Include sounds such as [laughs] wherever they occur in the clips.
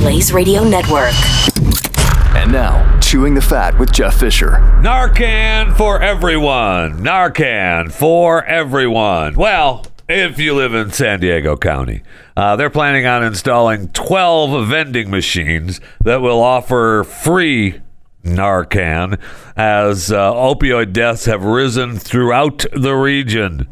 Blaze Radio Network. And now, Chewing the Fat with Jeff Fisher. Narcan for everyone. Narcan for everyone. Well, if you live in San Diego County, uh, they're planning on installing 12 vending machines that will offer free Narcan as uh, opioid deaths have risen throughout the region.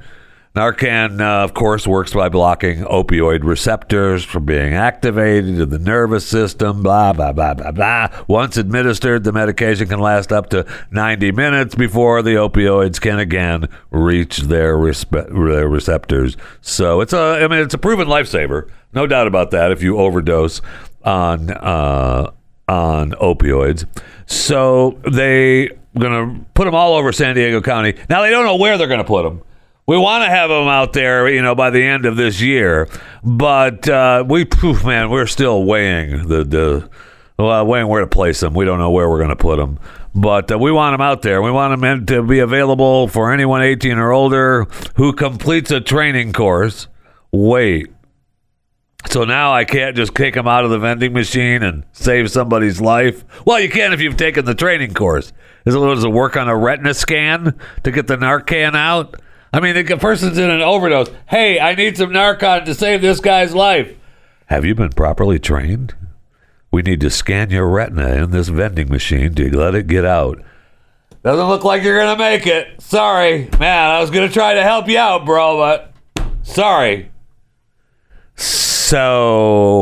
Narcan, uh, of course, works by blocking opioid receptors from being activated in the nervous system, blah, blah, blah, blah, blah. Once administered, the medication can last up to 90 minutes before the opioids can again reach their, respe- their receptors. So it's a, I mean, it's a proven lifesaver. No doubt about that if you overdose on, uh, on opioids. So they're going to put them all over San Diego County. Now they don't know where they're going to put them. We want to have them out there, you know, by the end of this year, but uh, we, poof, man, we're still weighing the the well, weighing where to place them. We don't know where we're going to put them, but uh, we want them out there. We want them to be available for anyone 18 or older who completes a training course. Wait, so now I can't just kick them out of the vending machine and save somebody's life. Well, you can if you've taken the training course. Is it, does it work on a retina scan to get the Narcan out? I mean, the person's in an overdose. Hey, I need some Narcan to save this guy's life. Have you been properly trained? We need to scan your retina in this vending machine to let it get out. Doesn't look like you're going to make it. Sorry. Man, I was going to try to help you out, bro, but sorry. So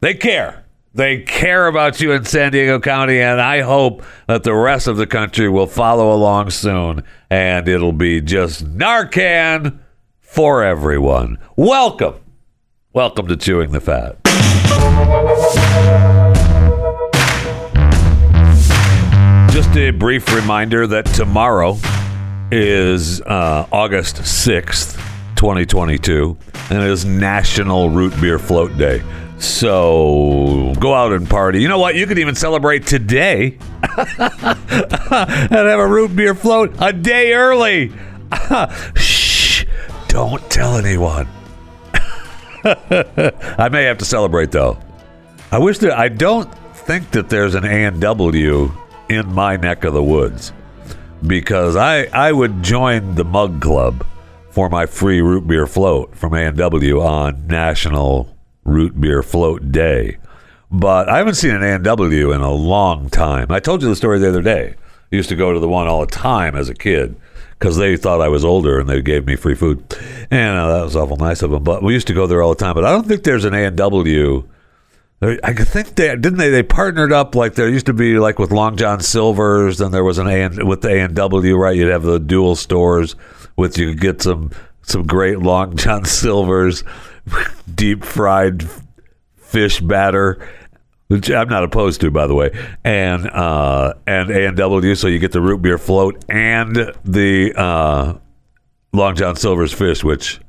they care. They care about you in San Diego County, and I hope that the rest of the country will follow along soon, and it'll be just Narcan for everyone. Welcome. Welcome to Chewing the Fat. Just a brief reminder that tomorrow is uh, August 6th, 2022, and it is National Root Beer Float Day. So go out and party. You know what? You could even celebrate today [laughs] and have a root beer float a day early. [laughs] Shh, don't tell anyone. [laughs] I may have to celebrate though. I wish that I don't think that there's an A and W in my neck of the woods because I I would join the mug club for my free root beer float from A&W on National Root Beer Float Day. But I haven't seen an A&W in a long time. I told you the story the other day. I used to go to the one all the time as a kid because they thought I was older and they gave me free food. And uh, that was awful nice of them. But we used to go there all the time. But I don't think there's an A&W I think they didn't they they partnered up like there used to be like with Long John Silver's, then there was an A with the A and W, right? You'd have the dual stores with you could get some some great Long John [laughs] Silver's [laughs] deep fried fish batter, which I'm not opposed to, by the way, and uh, and A and W, so you get the root beer float and the uh, Long John Silver's fish, which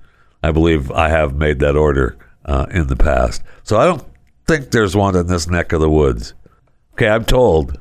I believe I have made that order uh, in the past. So I don't think there's one in this neck of the woods. Okay, I'm told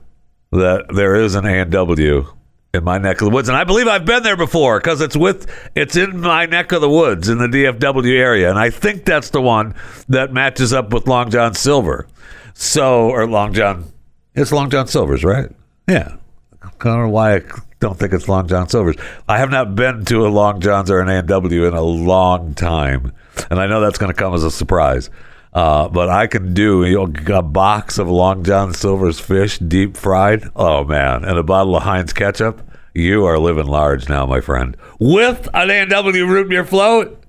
that there is an A&W in my neck of the woods, and I believe I've been there before because it's with it's in my neck of the woods in the DFW area, and I think that's the one that matches up with Long John Silver. So, or Long John, it's Long John Silver's, right? Yeah. I don't know why I don't think it's Long John Silver's. I have not been to a Long John's or an A&W in a long time, and I know that's going to come as a surprise. Uh, but I can do you know, a box of Long John Silver's fish deep fried. Oh man, and a bottle of Heinz ketchup. You are living large now, my friend. With an A&W root beer float.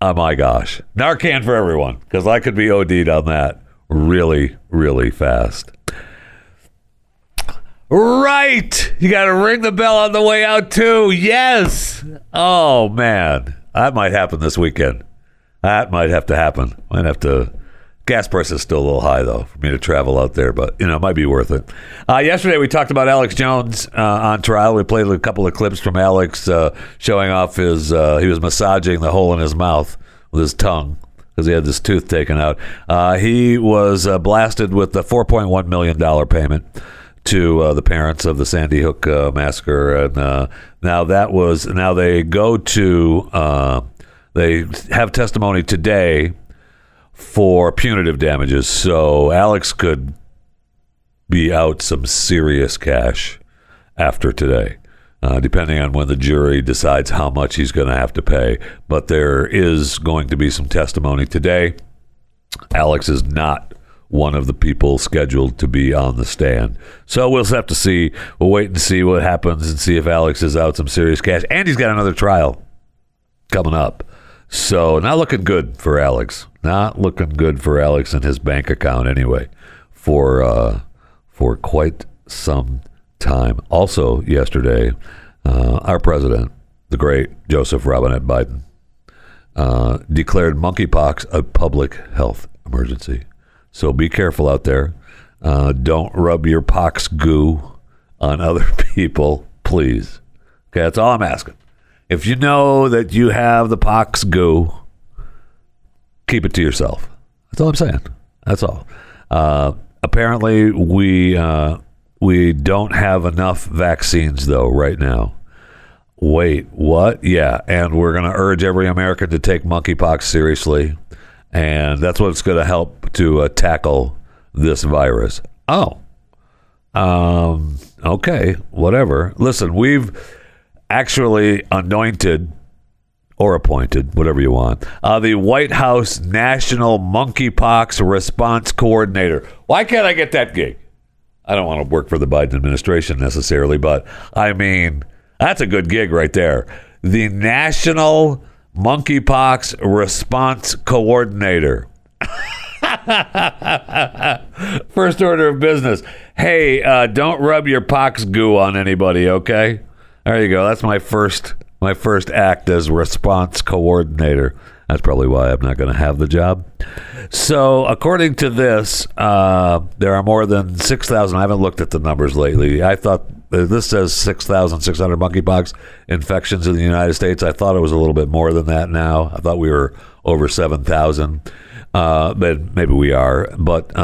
Oh my gosh, Narcan for everyone because I could be OD'd on that really, really fast. Right, you got to ring the bell on the way out too. Yes. Oh man, that might happen this weekend. That might have to happen. Might have to. Gas price is still a little high though for me to travel out there, but you know it might be worth it. Uh, yesterday we talked about Alex Jones uh, on trial. We played a couple of clips from Alex uh, showing off his. Uh, he was massaging the hole in his mouth with his tongue because he had this tooth taken out. Uh, he was uh, blasted with the 4.1 million dollar payment to the parents of the Sandy Hook massacre, and now that was now they go to they have testimony today for punitive damages. So Alex could be out some serious cash after today. Uh, depending on when the jury decides how much he's going to have to pay. But there is going to be some testimony today. Alex is not one of the people scheduled to be on the stand. So we'll have to see. We'll wait and see what happens and see if Alex is out some serious cash. And he's got another trial coming up. So not looking good for Alex. Not looking good for Alex and his bank account anyway. For uh, for quite some time. Also yesterday, uh, our president, the great Joseph Robinette Biden, uh, declared monkeypox a public health emergency. So be careful out there. Uh, don't rub your pox goo on other [laughs] people, please. Okay, that's all I'm asking. If you know that you have the pox go, keep it to yourself. That's all I'm saying. That's all. Uh, apparently, we uh, we don't have enough vaccines though right now. Wait, what? Yeah, and we're going to urge every American to take monkeypox seriously, and that's what's going to help to uh, tackle this virus. Oh, um, okay, whatever. Listen, we've actually anointed or appointed, whatever you want, uh, the White House National Monkeypox Response Coordinator. Why can't I get that gig? I don't want to work for the Biden administration necessarily, but I mean, that's a good gig right there. The National Monkeypox Response Coordinator. [laughs] First order of business. Hey, uh, don't rub your pox goo on anybody, okay? There you go. That's my first my first act as response coordinator. That's probably why I'm not going to have the job. So, according to this, uh, there are more than 6,000. I haven't looked at the numbers lately. I thought uh, this says 6,600 monkeypox infections in the United States. I thought it was a little bit more than that now. I thought we were over 7,000. Uh, but maybe we are. But.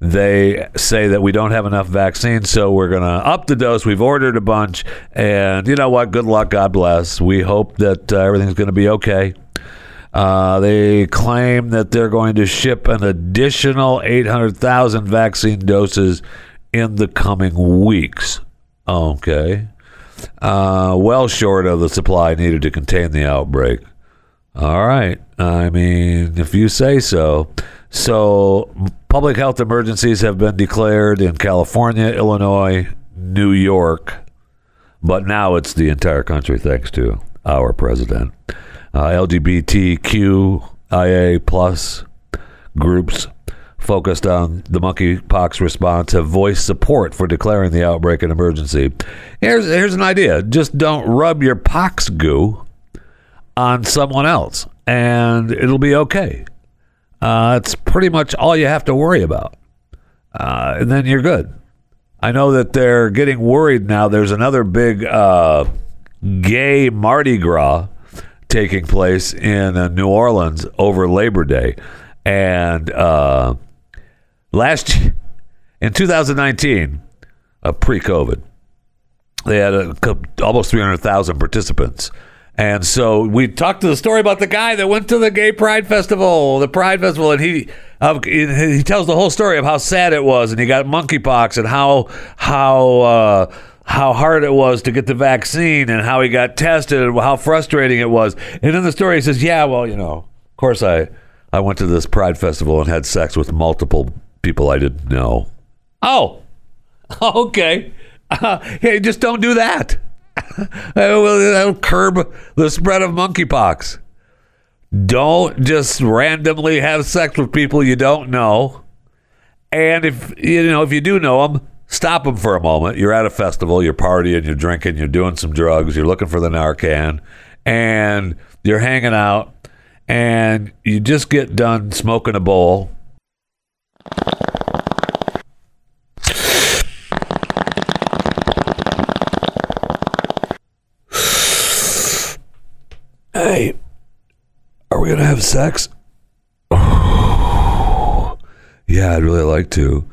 They say that we don't have enough vaccines, so we're going to up the dose. We've ordered a bunch, and you know what? Good luck. God bless. We hope that uh, everything's going to be okay. Uh, they claim that they're going to ship an additional 800,000 vaccine doses in the coming weeks. Okay. Uh, well short of the supply needed to contain the outbreak. All right. I mean, if you say so. So, public health emergencies have been declared in California, Illinois, New York, but now it's the entire country thanks to our president. Uh, LGBTQIA plus groups focused on the monkeypox response have voiced support for declaring the outbreak an emergency. Here's here's an idea: just don't rub your pox goo on someone else, and it'll be okay. Uh, it's pretty much all you have to worry about. Uh, and then you're good. I know that they're getting worried now. There's another big uh, gay Mardi Gras taking place in uh, New Orleans over Labor Day. And uh, last in 2019, uh, pre COVID, they had a, almost 300,000 participants and so we talked to the story about the guy that went to the Gay Pride Festival, the Pride Festival, and he uh, he tells the whole story of how sad it was, and he got monkeypox, and how how uh, how hard it was to get the vaccine, and how he got tested, and how frustrating it was. And in the story, he says, "Yeah, well, you know, of course, I I went to this Pride Festival and had sex with multiple people I didn't know." Oh, [laughs] okay. Uh, [laughs] hey, just don't do that. [laughs] That'll curb the spread of monkeypox. Don't just randomly have sex with people you don't know. And if you know if you do know them, stop them for a moment. You're at a festival, you're partying, you're drinking, you're doing some drugs, you're looking for the Narcan, and you're hanging out, and you just get done smoking a bowl. Hey, are we gonna have sex? [sighs] yeah, I'd really like to.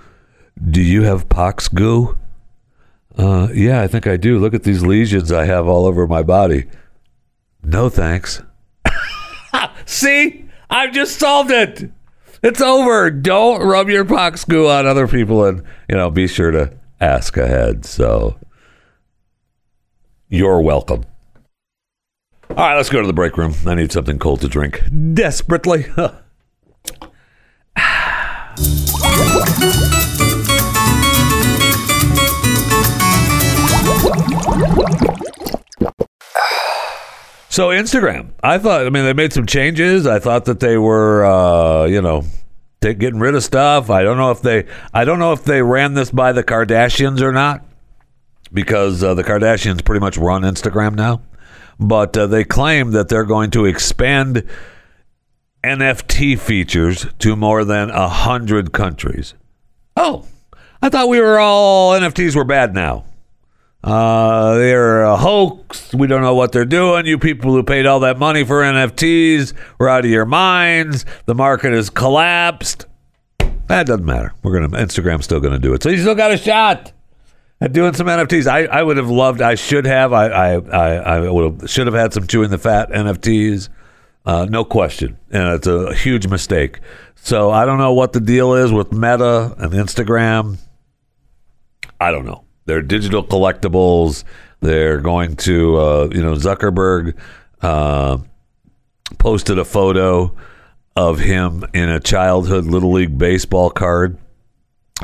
Do you have pox goo? Uh, yeah, I think I do. Look at these lesions I have all over my body. No thanks. [laughs] See, I've just solved it. It's over. Don't rub your pox goo on other people, and you know, be sure to ask ahead. So, you're welcome. All right, let's go to the break room. I need something cold to drink desperately. [laughs] So Instagram, I thought. I mean, they made some changes. I thought that they were, uh, you know, getting rid of stuff. I don't know if they. I don't know if they ran this by the Kardashians or not, because uh, the Kardashians pretty much run Instagram now. But uh, they claim that they're going to expand NFT features to more than a hundred countries. Oh, I thought we were all NFTs were bad now. Uh, they're a hoax. We don't know what they're doing. You people who paid all that money for NFTs were out of your minds. The market has collapsed. That doesn't matter. We're gonna Instagram's still gonna do it. So you still got a shot doing some NFTs. I, I would have loved. I should have. I I I, would have should have had some chewing the fat NFTs. Uh, no question, and it's a huge mistake. So I don't know what the deal is with Meta and Instagram. I don't know. They're digital collectibles. They're going to, uh, you know, Zuckerberg uh, posted a photo of him in a childhood little league baseball card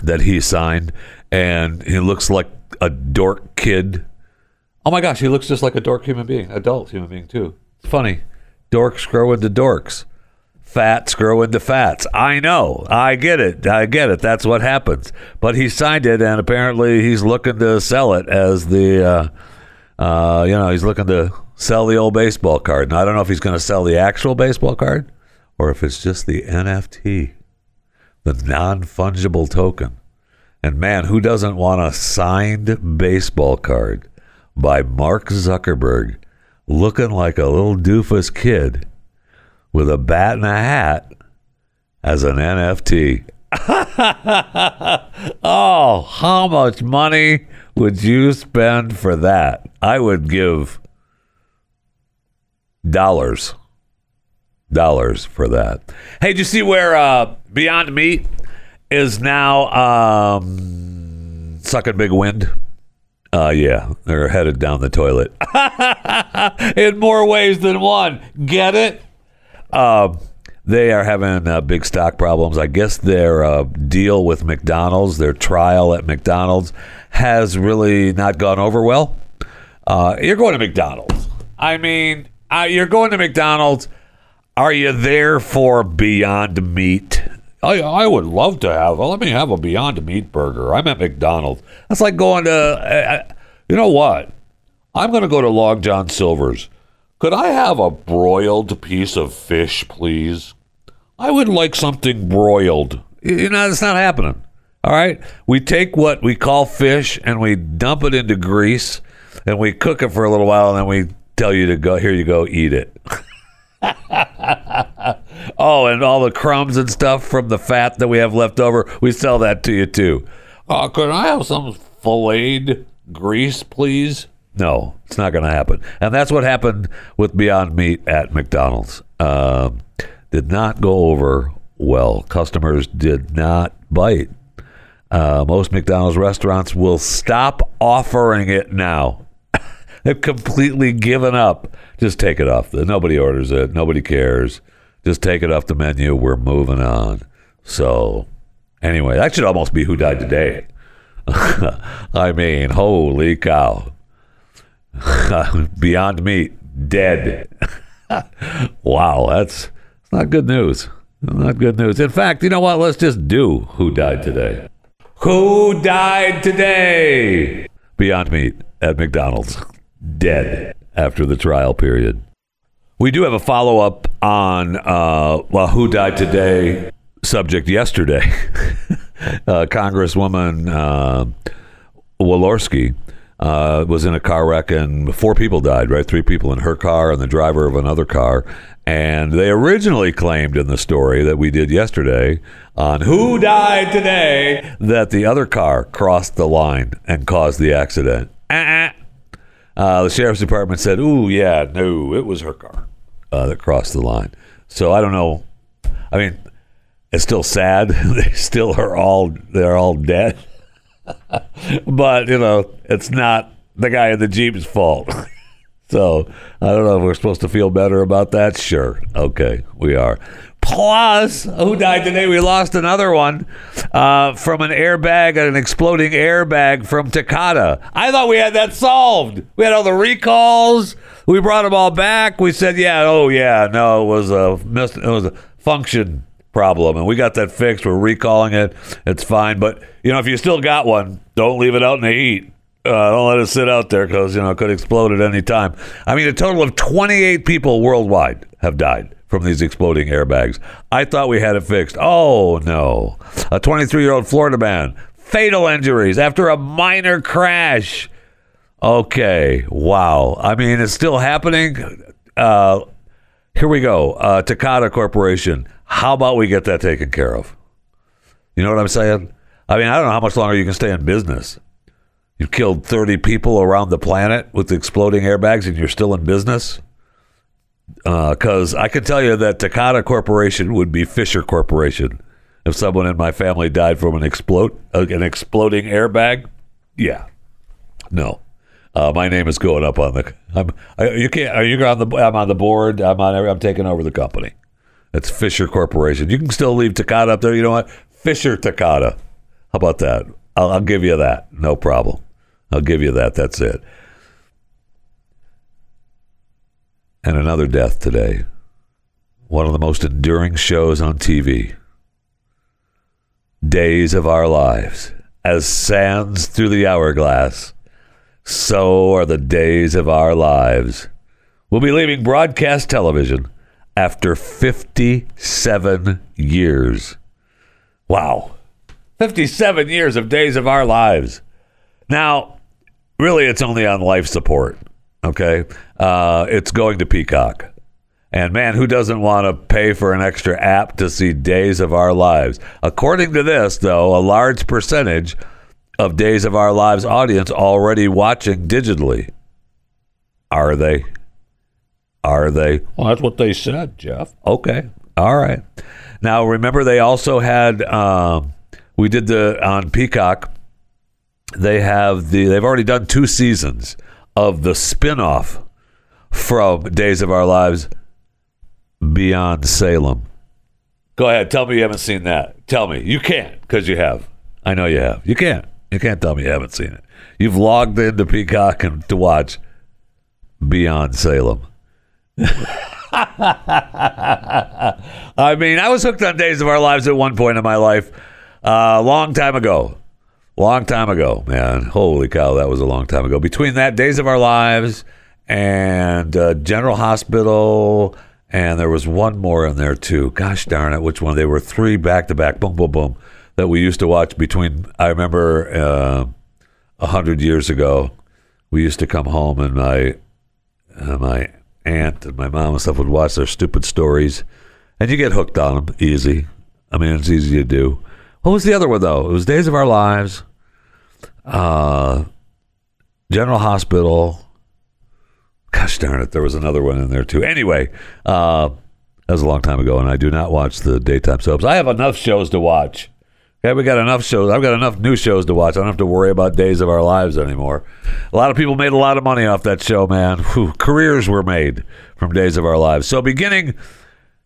that he signed, and he looks like a dork kid. Oh my gosh, he looks just like a dork human being, adult human being too. It's funny, dorks grow into dorks fats grow into fats. I know. I get it. I get it. That's what happens. But he signed it, and apparently he's looking to sell it as the, uh, uh, you know, he's looking to sell the old baseball card. And I don't know if he's going to sell the actual baseball card or if it's just the NFT, the non fungible token. And man, who doesn't want a signed baseball card by Mark Zuckerberg looking like a little doofus kid? with a bat and a hat as an NFT. [laughs] oh, how much money would you spend for that? I would give dollars. Dollars for that. Hey, did you see where uh, Beyond Meat is now um, sucking big wind? Uh, yeah, they're headed down the toilet [laughs] in more ways than one. Get it? Uh, they are having uh, big stock problems. I guess their uh, deal with McDonald's, their trial at McDonald's, has really not gone over well. Uh, you're going to McDonald's. I mean, uh, you're going to McDonald's. Are you there for Beyond Meat? I, I would love to have. Let me have a Beyond Meat burger. I'm at McDonald's. That's like going to. Uh, you know what? I'm going to go to Long John Silver's could I have a broiled piece of fish, please? I would like something broiled. You know, it's not happening. All right. We take what we call fish and we dump it into grease and we cook it for a little while and then we tell you to go, here you go, eat it. [laughs] oh, and all the crumbs and stuff from the fat that we have left over, we sell that to you too. Uh, could I have some filleted grease, please? No, it's not going to happen. And that's what happened with Beyond Meat at McDonald's. Uh, did not go over well. Customers did not bite. Uh, most McDonald's restaurants will stop offering it now. [laughs] They've completely given up. Just take it off. Nobody orders it. Nobody cares. Just take it off the menu. We're moving on. So, anyway, that should almost be who died today. [laughs] I mean, holy cow. [laughs] Beyond Meat, dead. [laughs] wow, that's, not good news. Not good news. In fact, you know what? Let's just do Who Died Today. Who died today? Beyond Meat at McDonald's. Dead after the trial period. We do have a follow up on uh, well, who died today subject yesterday. [laughs] uh, Congresswoman uh, Walorski uh, was in a car wreck and four people died, right? Three people in her car and the driver of another car. And they originally claimed in the story that we did yesterday on Who Died Today that the other car crossed the line and caused the accident. Uh-uh. Uh, the sheriff's department said, "Ooh, yeah, no, it was her car uh, that crossed the line." So I don't know. I mean, it's still sad. [laughs] they still are all they're all dead. [laughs] but you know, it's not the guy in the Jeep's fault. [laughs] so I don't know if we're supposed to feel better about that. Sure, okay, we are. Plus, who died today? We lost another one uh, from an airbag, an exploding airbag from Takata. I thought we had that solved. We had all the recalls. We brought them all back. We said, yeah, oh yeah, no, it was a it was a function problem, and we got that fixed. We're recalling it. It's fine. But you know, if you still got one, don't leave it out in the heat. Uh, don't let it sit out there because you know it could explode at any time. I mean, a total of 28 people worldwide have died from these exploding airbags. I thought we had it fixed. Oh no! A 23-year-old Florida man fatal injuries after a minor crash. Okay, wow. I mean, it's still happening. Uh, here we go. Uh, Takata Corporation. How about we get that taken care of? You know what I'm saying? I mean, I don't know how much longer you can stay in business. You've killed 30 people around the planet with exploding airbags and you're still in business? Because uh, I can tell you that Takata Corporation would be Fisher Corporation if someone in my family died from an explode uh, an exploding airbag. Yeah, no. Uh, my name is going up on the. I'm, I, you can't. Are you on the? I'm on the board. I'm on. I'm taking over the company. It's Fisher Corporation. You can still leave Takata up there. You know what? Fisher Takata. How about that? I'll, I'll give you that. No problem. I'll give you that. That's it. And another death today. One of the most enduring shows on TV. Days of Our Lives. As sands through the hourglass, so are the days of our lives. We'll be leaving broadcast television after 57 years. Wow. 57 years of days of our lives. Now, really, it's only on life support. Okay. Uh, it's going to Peacock. And man, who doesn't want to pay for an extra app to see Days of Our Lives? According to this, though, a large percentage of Days of Our Lives audience already watching digitally. Are they? Are they? Well, that's what they said, Jeff. Okay. All right. Now, remember, they also had, um, we did the, on Peacock, they have the, they've already done two seasons of the spin off from Days of Our Lives Beyond Salem. Go ahead. Tell me you haven't seen that. Tell me. You can't because you have. I know you have. You can't. You can't tell me you haven't seen it. You've logged into Peacock and to watch Beyond Salem. [laughs] I mean, I was hooked on Days of Our Lives at one point in my life, a uh, long time ago. Long time ago, man. Holy cow, that was a long time ago. Between that, Days of Our Lives and uh, General Hospital, and there was one more in there too. Gosh darn it, which one? They were three back to back, boom, boom, boom, that we used to watch between. I remember uh, a uh, hundred years ago, we used to come home and my uh, my aunt and my mom and stuff would watch their stupid stories, and you get hooked on them easy. I mean, it's easy to do. What was the other one though? It was Days of Our Lives, uh, General Hospital. Gosh darn it, there was another one in there too. Anyway, uh, that was a long time ago, and I do not watch the daytime soaps. I have enough shows to watch. Okay, we got enough shows. I've got enough new shows to watch. I don't have to worry about Days of Our Lives anymore. A lot of people made a lot of money off that show, man. Whew, careers were made from Days of Our Lives. So, beginning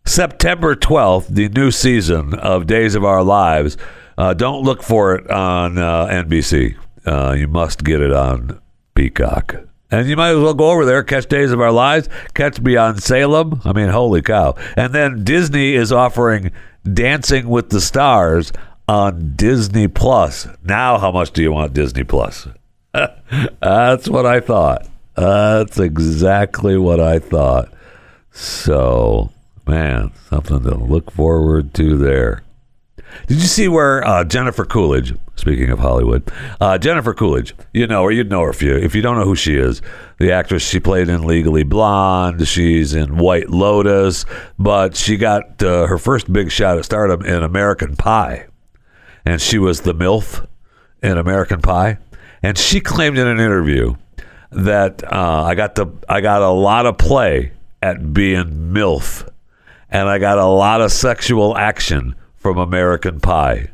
September 12th, the new season of Days of Our Lives, uh, don't look for it on uh, NBC. Uh, you must get it on Peacock. And you might as well go over there, catch Days of Our Lives, catch Beyond Salem. I mean, holy cow. And then Disney is offering Dancing with the Stars on Disney Plus. Now, how much do you want Disney Plus? [laughs] That's what I thought. That's exactly what I thought. So, man, something to look forward to there. Did you see where uh, Jennifer Coolidge? Speaking of Hollywood, uh, Jennifer Coolidge, you know her, you'd know her if you if you don't know who she is. The actress she played in Legally Blonde, she's in White Lotus, but she got uh, her first big shot at stardom in American Pie, and she was the MILF in American Pie, and she claimed in an interview that uh, I got the I got a lot of play at being MILF, and I got a lot of sexual action from American Pie.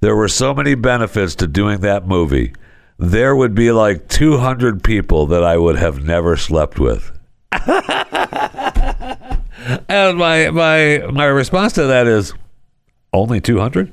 There were so many benefits to doing that movie. There would be like 200 people that I would have never slept with. [laughs] and my my my response to that is only 200?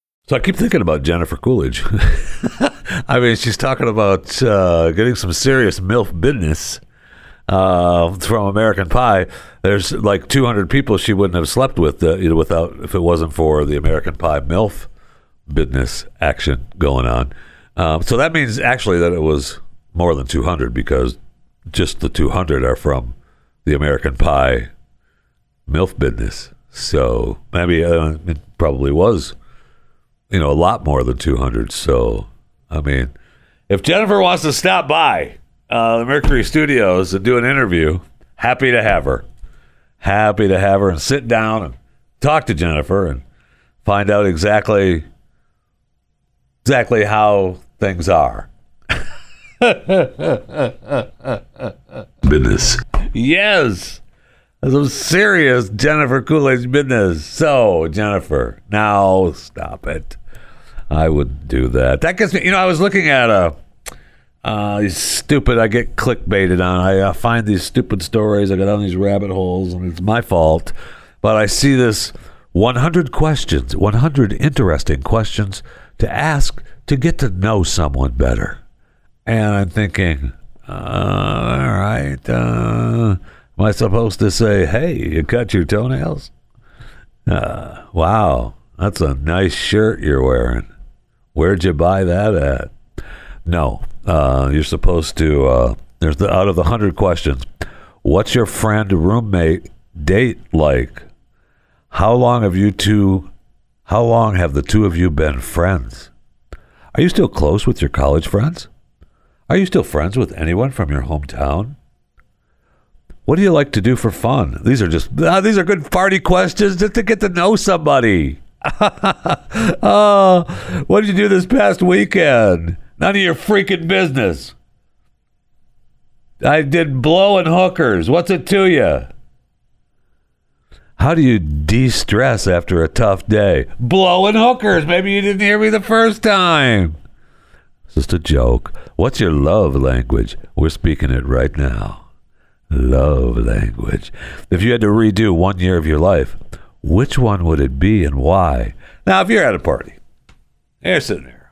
So I keep thinking about Jennifer Coolidge. [laughs] I mean, she's talking about uh, getting some serious MILF business uh, from American Pie. There's like 200 people she wouldn't have slept with uh, you know, without if it wasn't for the American Pie MILF business action going on. Um, so that means actually that it was more than 200 because just the 200 are from the American Pie MILF business. So maybe uh, it probably was you know, a lot more than 200. So, I mean, if Jennifer wants to stop by uh, the Mercury Studios and do an interview, happy to have her. Happy to have her and sit down and talk to Jennifer and find out exactly exactly how things are. [laughs] business. Yes. Some serious Jennifer Coolidge business. So, Jennifer, now stop it. I would do that. That gets me. You know, I was looking at a. Uh, these stupid. I get clickbaited on. I uh, find these stupid stories. I get on these rabbit holes, and it's my fault. But I see this 100 questions, 100 interesting questions to ask to get to know someone better. And I'm thinking, uh, all right, uh, am I supposed to say, hey, you cut your toenails? Uh, wow, that's a nice shirt you're wearing. Where'd you buy that at? No, uh, you're supposed to. Uh, there's the out of the hundred questions. What's your friend, roommate, date like? How long have you two? How long have the two of you been friends? Are you still close with your college friends? Are you still friends with anyone from your hometown? What do you like to do for fun? These are just uh, these are good party questions just to get to know somebody. [laughs] oh, what did you do this past weekend? None of your freaking business. I did blowing hookers. What's it to you? How do you de stress after a tough day? Blowing hookers. Maybe you didn't hear me the first time. It's just a joke. What's your love language? We're speaking it right now. Love language. If you had to redo one year of your life, which one would it be and why? Now, if you're at a party, you're sitting there,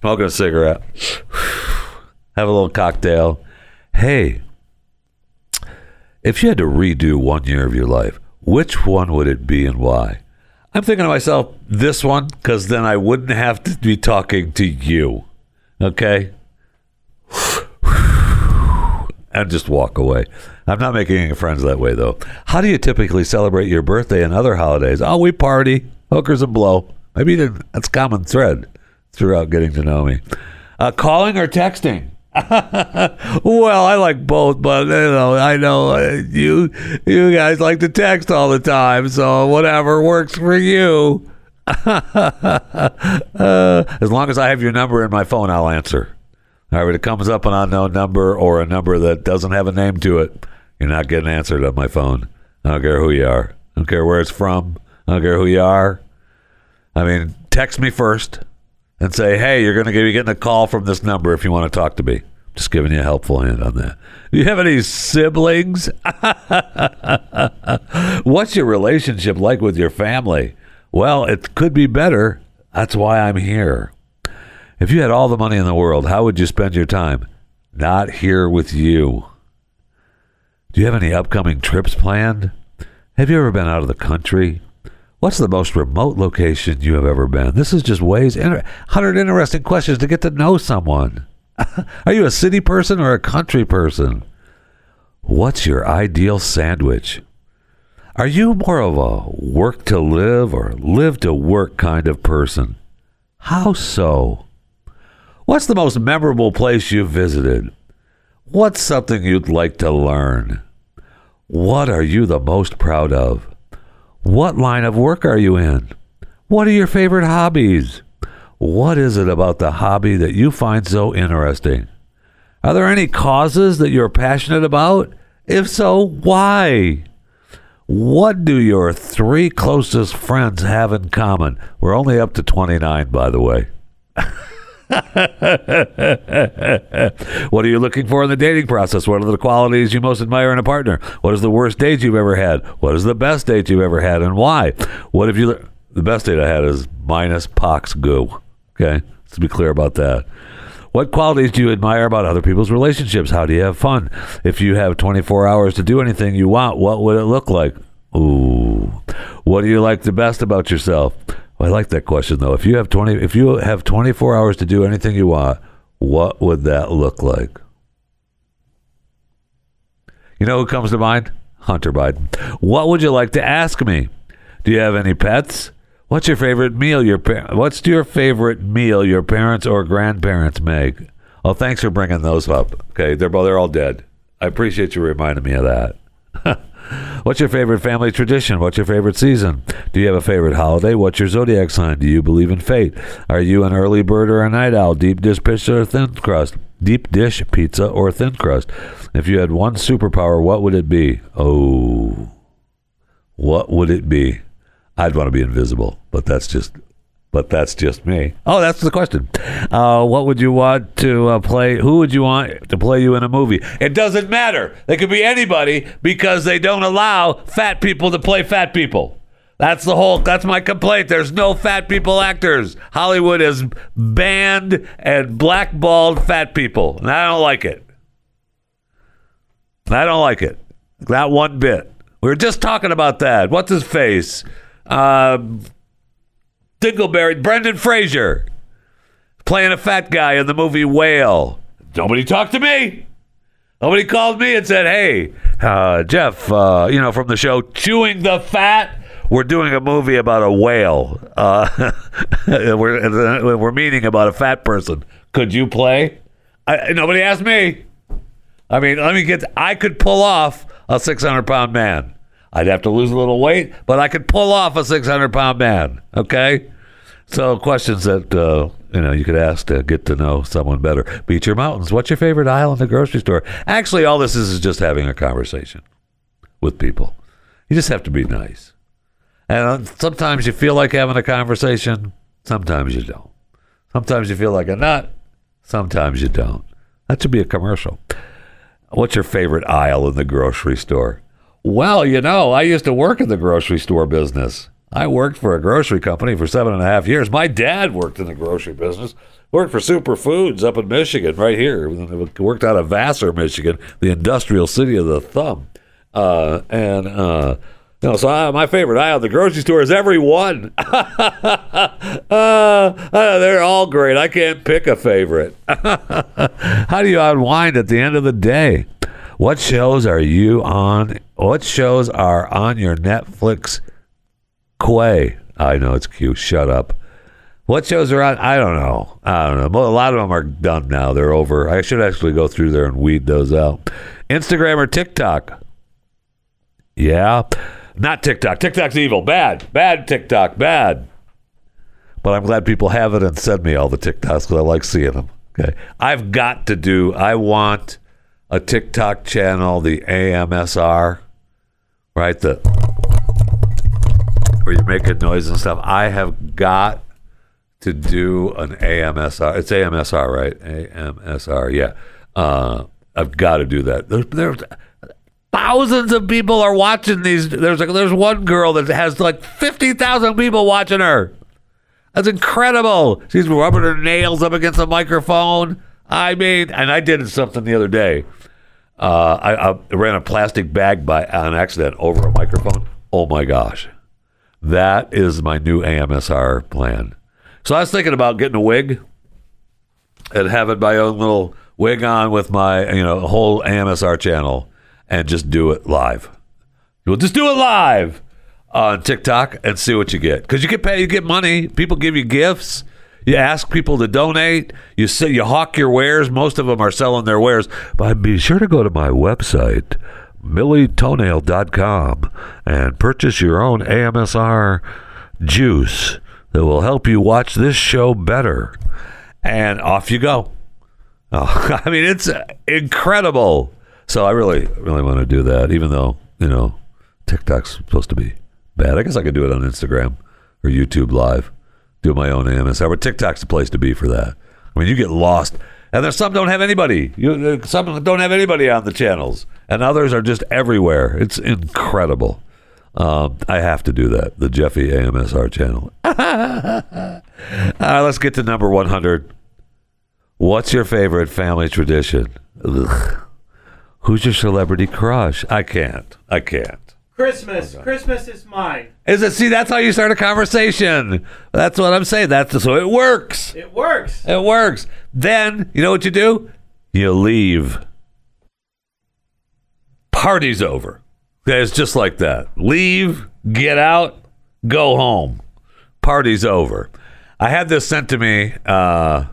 smoking a cigarette, have a little cocktail. Hey, if you had to redo one year of your life, which one would it be and why? I'm thinking to myself, this one, because then I wouldn't have to be talking to you. Okay? And just walk away. I'm not making any friends that way, though. How do you typically celebrate your birthday and other holidays? Oh, we party, hookers and blow. Maybe that's common thread throughout getting to know me. Uh, calling or texting? [laughs] well, I like both, but you know, I know uh, you you guys like to text all the time, so whatever works for you. [laughs] uh, as long as I have your number in my phone, I'll answer. All right, if it comes up an unknown number or a number that doesn't have a name to it, you're not getting answered on my phone. I don't care who you are. I don't care where it's from. I don't care who you are. I mean, text me first and say, hey, you're going to be getting a call from this number if you want to talk to me. Just giving you a helpful hand on that. Do you have any siblings? [laughs] What's your relationship like with your family? Well, it could be better. That's why I'm here. If you had all the money in the world, how would you spend your time? Not here with you. Do you have any upcoming trips planned? Have you ever been out of the country? What's the most remote location you have ever been? This is just ways, 100 interesting questions to get to know someone. [laughs] Are you a city person or a country person? What's your ideal sandwich? Are you more of a work to live or live to work kind of person? How so? What's the most memorable place you've visited? What's something you'd like to learn? What are you the most proud of? What line of work are you in? What are your favorite hobbies? What is it about the hobby that you find so interesting? Are there any causes that you're passionate about? If so, why? What do your three closest friends have in common? We're only up to 29, by the way. [laughs] [laughs] what are you looking for in the dating process? What are the qualities you most admire in a partner? What is the worst date you've ever had? What is the best date you've ever had, and why? What have you? The best date I had is minus pox goo. Okay, let's be clear about that. What qualities do you admire about other people's relationships? How do you have fun? If you have 24 hours to do anything you want, what would it look like? Ooh. What do you like the best about yourself? Well, I like that question though. If you have 20 if you have 24 hours to do anything you want, what would that look like? You know who comes to mind? Hunter Biden. What would you like to ask me? Do you have any pets? What's your favorite meal your par- What's your favorite meal your parents or grandparents make? Oh, thanks for bringing those up. Okay, they're they're all dead. I appreciate you reminding me of that. [laughs] What's your favorite family tradition? What's your favorite season? Do you have a favorite holiday? What's your zodiac sign? Do you believe in fate? Are you an early bird or a night owl? Deep dish pizza or thin crust? Deep dish pizza or thin crust? If you had one superpower, what would it be? Oh, what would it be? I'd want to be invisible, but that's just but that's just me. Oh, that's the question. Uh, what would you want to uh, play? Who would you want to play you in a movie? It doesn't matter. They could be anybody because they don't allow fat people to play fat people. That's the whole. That's my complaint. There's no fat people actors. Hollywood has banned and blackballed fat people, and I don't like it. I don't like it. Not one bit. We were just talking about that. What's his face? Uh, Dingleberry, Brendan Fraser, playing a fat guy in the movie Whale. Nobody talked to me. Nobody called me and said, "Hey, uh, Jeff, uh, you know, from the show Chewing the Fat, we're doing a movie about a whale. Uh, [laughs] we're we're meeting about a fat person. Could you play?" I, nobody asked me. I mean, let me get. I could pull off a 600 pound man. I'd have to lose a little weight, but I could pull off a 600 pound man. Okay. So questions that uh, you know you could ask to get to know someone better. Beach or mountains? What's your favorite aisle in the grocery store? Actually, all this is is just having a conversation with people. You just have to be nice, and uh, sometimes you feel like having a conversation. Sometimes you don't. Sometimes you feel like a nut. Sometimes you don't. That should be a commercial. What's your favorite aisle in the grocery store? Well, you know, I used to work in the grocery store business. I worked for a grocery company for seven and a half years. My dad worked in the grocery business. Worked for Superfoods up in Michigan, right here. Worked out of Vassar, Michigan, the industrial city of the thumb. Uh, and uh, know, so I, my favorite aisle at the grocery store is every one. [laughs] uh, uh, they're all great. I can't pick a favorite. [laughs] How do you unwind at the end of the day? What shows are you on? What shows are on your Netflix quay? I know it's cute. Shut up. What shows are on? I don't know. I don't know. A lot of them are done now. They're over. I should actually go through there and weed those out. Instagram or TikTok? Yeah. Not TikTok. TikTok's evil. Bad. Bad TikTok. Bad. But I'm glad people have it and send me all the TikToks because I like seeing them. Okay. I've got to do, I want a TikTok channel, the AMSR, right? The where you're making noise and stuff. I have got to do an AMSR. It's AMSR, right? AMSR, yeah. Uh, I've got to do that. There's, there's thousands of people are watching these. There's like, there's one girl that has like fifty thousand people watching her. That's incredible. She's rubbing her nails up against the microphone. I mean, and I did something the other day. Uh, I, I ran a plastic bag by on accident over a microphone. Oh my gosh, that is my new AMSR plan. So I was thinking about getting a wig and having my own little wig on with my you know whole AMSR channel and just do it live. We'll just do it live on TikTok and see what you get because you get paid, you get money. People give you gifts. You ask people to donate. You say you hawk your wares. Most of them are selling their wares. But be sure to go to my website, millietoenail.com, and purchase your own AMSR juice that will help you watch this show better. And off you go. Oh, [laughs] I mean, it's incredible. So I really, really want to do that, even though, you know, TikTok's supposed to be bad. I guess I could do it on Instagram or YouTube Live, do my own AMSR. But TikTok's the place to be for that. I mean, you get lost. And there's some don't have anybody. You, uh, some don't have anybody on the channels, and others are just everywhere. It's incredible. Um, I have to do that. The Jeffy AMSR channel. [laughs] All right, let's get to number 100. What's your favorite family tradition? Ugh. Who's your celebrity crush? I can't. I can't. Christmas. Christmas is mine. Is it? See, that's how you start a conversation. That's what I'm saying. That's so it works. It works. It works. Then you know what you do? You leave. Party's over. It's just like that. Leave, get out, go home. Party's over. I had this sent to me uh,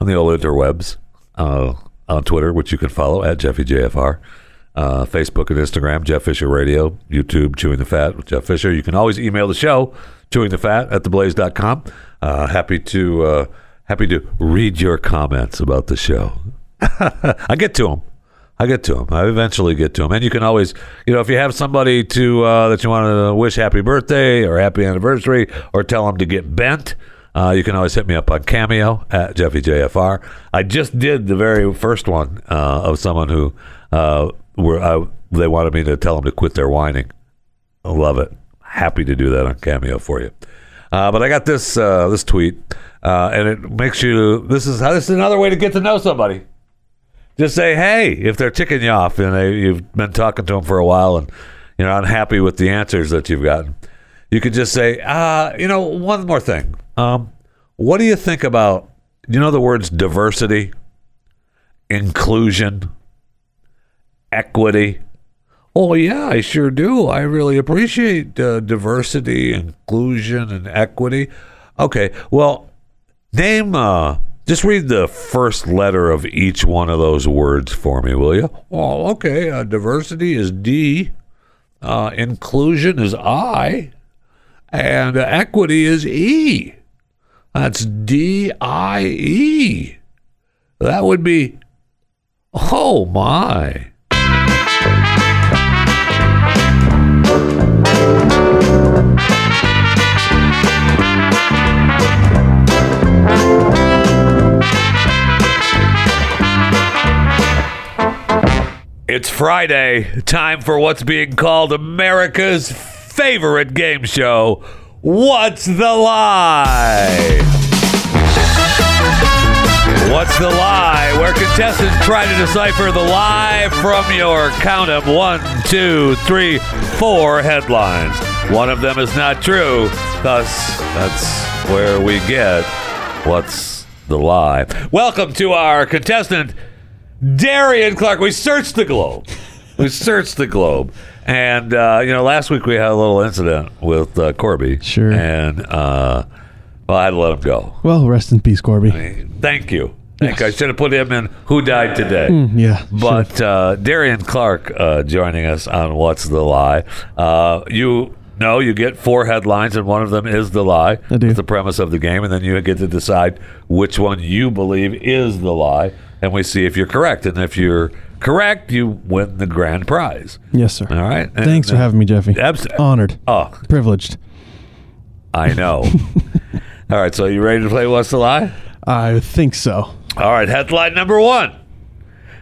on the old interwebs, uh, on Twitter, which you can follow at JeffyJFR, uh, Facebook and Instagram, Jeff Fisher Radio, YouTube, Chewing the Fat with Jeff Fisher. You can always email the show, Chewing the Fat at theblaze.com. Uh, happy to uh, happy to read your comments about the show. [laughs] I get to them. I get to them. I eventually get to them. And you can always, you know, if you have somebody to uh, that you want to wish happy birthday or happy anniversary or tell them to get bent, uh, you can always hit me up on Cameo at JeffyJFR. I just did the very first one uh, of someone who uh, were uh, they wanted me to tell them to quit their whining. I love it. Happy to do that on Cameo for you. Uh, but I got this uh, this tweet, uh, and it makes you. This is this is another way to get to know somebody. Just say, hey, if they're ticking you off and they, you've been talking to them for a while and you're unhappy with the answers that you've gotten, you could just say, uh, you know, one more thing. Um, what do you think about, you know, the words diversity, inclusion, equity? Oh, yeah, I sure do. I really appreciate uh, diversity, inclusion, and equity. Okay, well, name, uh, just read the first letter of each one of those words for me, will you? Oh, okay. Uh, diversity is D, uh, inclusion is I, and equity is E. That's D I E. That would be, oh my. It's Friday, time for what's being called America's favorite game show. What's the lie? What's the lie? Where contestants try to decipher the lie from your count of one, two, three, four headlines. One of them is not true. Thus, that's where we get what's the lie. Welcome to our contestant, Darian Clark. We searched the globe. We searched the globe. And, uh, you know, last week we had a little incident with uh, Corby. Sure. And, uh, well, I had to let him go. Well, rest in peace, Corby. Thank you. Thank you. I should have put him in Who Died Today. Mm, yeah. But uh, Darian Clark uh, joining us on What's the Lie. Uh, you No, you get four headlines, and one of them is the lie. I do. It's the premise of the game, and then you get to decide which one you believe is the lie, and we see if you're correct. And if you're correct, you win the grand prize. Yes, sir. All right. And- Thanks for having me, Jeffy. Abs- Honored. Oh, Privileged. I know. [laughs] All right, so you ready to play What's the Lie? I think so. All right, headline number one.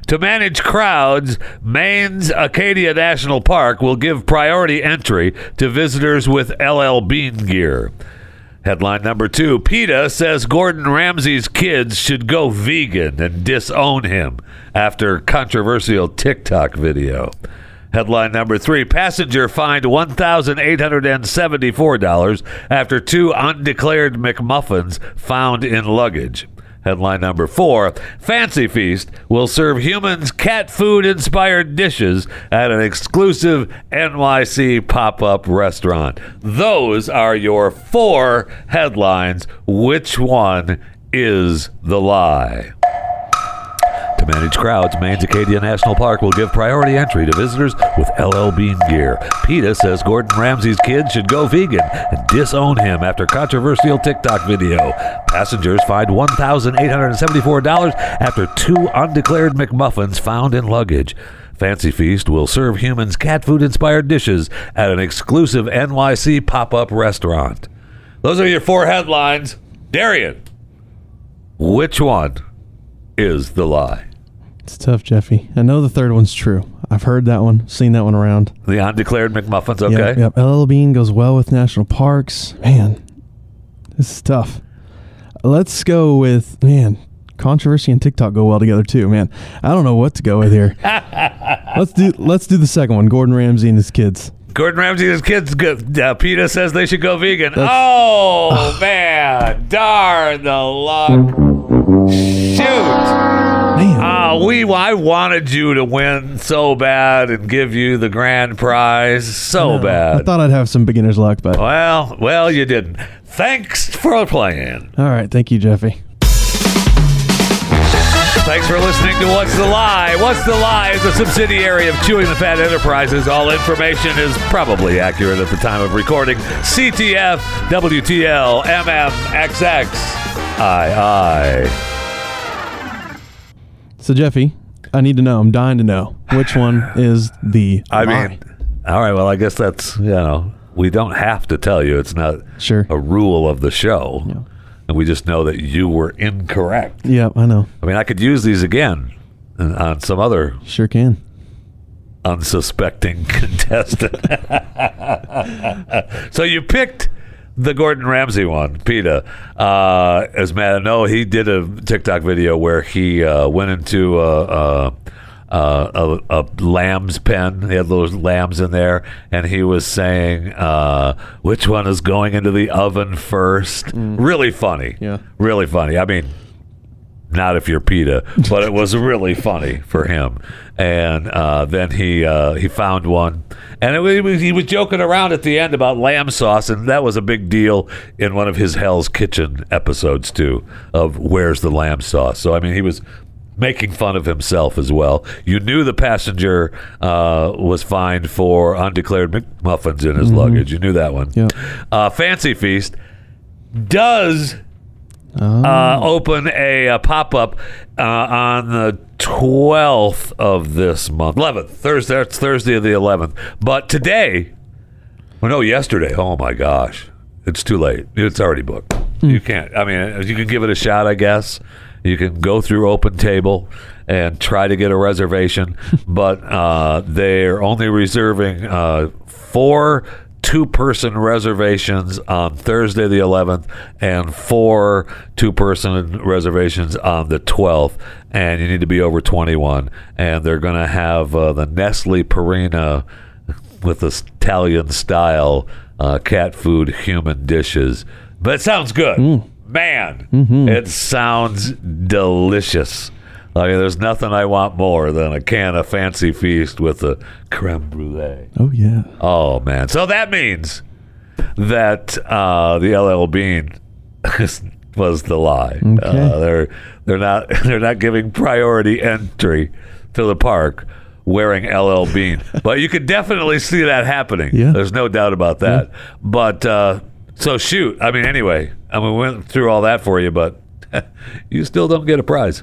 To manage crowds, Maine's Acadia National Park will give priority entry to visitors with LL Bean gear. Headline number two PETA says Gordon Ramsay's kids should go vegan and disown him after controversial TikTok video. Headline number three Passenger fined $1,874 after two undeclared McMuffins found in luggage. Headline number four Fancy Feast will serve humans cat food inspired dishes at an exclusive NYC pop up restaurant. Those are your four headlines. Which one is the lie? To manage crowds, Maine's Acadia National Park will give priority entry to visitors with LL Bean gear. PETA says Gordon Ramsay's kids should go vegan and disown him after controversial TikTok video. Passengers fined $1,874 after two undeclared McMuffins found in luggage. Fancy Feast will serve humans cat food inspired dishes at an exclusive NYC pop up restaurant. Those are your four headlines. Darian, which one is the lie? It's tough, Jeffy. I know the third one's true. I've heard that one, seen that one around. The undeclared McMuffins, okay? Yep, yep. LL Bean goes well with national parks. Man, this is tough. Let's go with man. Controversy and TikTok go well together too, man. I don't know what to go with here. [laughs] let's do let's do the second one. Gordon Ramsay and his kids. Gordon Ramsay and his kids, good. Uh, PETA says they should go vegan. That's- oh, [sighs] man. Darn the luck. Shoot. Man, Uh, we, I wanted you to win so bad and give you the grand prize so I bad. I thought I'd have some beginner's luck, but well, well, you didn't. Thanks for playing. All right, Thank you, Jeffy. Thanks for listening to What's the Lie. What's the Lie is a subsidiary of Chewing the Fat Enterprises. All information is probably accurate at the time of recording. CTF, WTL, MMXX, II. So Jeffy, I need to know. I'm dying to know which one is the. [laughs] I lie? mean, all right, well, I guess that's, you know, we don't have to tell you. It's not Sure. a rule of the show. Yeah. And we just know that you were incorrect. yeah, I know. I mean, I could use these again on some other Sure can. unsuspecting [laughs] contestant. [laughs] so you picked the Gordon Ramsay one, PETA. Uh, as Matt, no, he did a TikTok video where he uh, went into a, a, a, a lamb's pen. He had those lambs in there, and he was saying uh, which one is going into the oven first. Really funny. Yeah. Really funny. I mean, not if you're PETA, but it was really funny for him. And uh, then he uh, he found one, and it, was- he was, joking around at the end about lamb sauce, and that was a big deal in one of his Hell's Kitchen episodes too. Of where's the lamb sauce? So I mean, he was making fun of himself as well. You knew the passenger uh, was fined for undeclared McMuffins in his luggage. You knew that one. Uh, Fancy Feast does uh, open a, uh pop up uh, on the 12th of this month. 11th. Thursday. It's Thursday of the 11th. But today, well, no, yesterday. Oh my gosh. It's too late. It's already booked. You can't. I mean, you can give it a shot, I guess. You can go through Open Table and try to get a reservation, [laughs] but uh, they're only reserving uh, four two person reservations on Thursday the 11th and four two person reservations on the 12th. And you need to be over 21. And they're going to have uh, the Nestle Purina with this Italian style uh, cat food human dishes. But it sounds good. Man, it sounds delicious. I mean, there's nothing I want more than a can of Fancy Feast with a creme brulee. Oh yeah. Oh man. So that means that uh, the LL Bean was the lie. Uh, okay. Uh, they're they're not [laughs] they're not giving priority entry to the park wearing LL Bean, [laughs] but you could definitely see that happening. Yeah. There's no doubt about that. Yeah. But uh, so shoot. I mean, anyway, I mean, we went through all that for you, but [laughs] you still don't get a prize.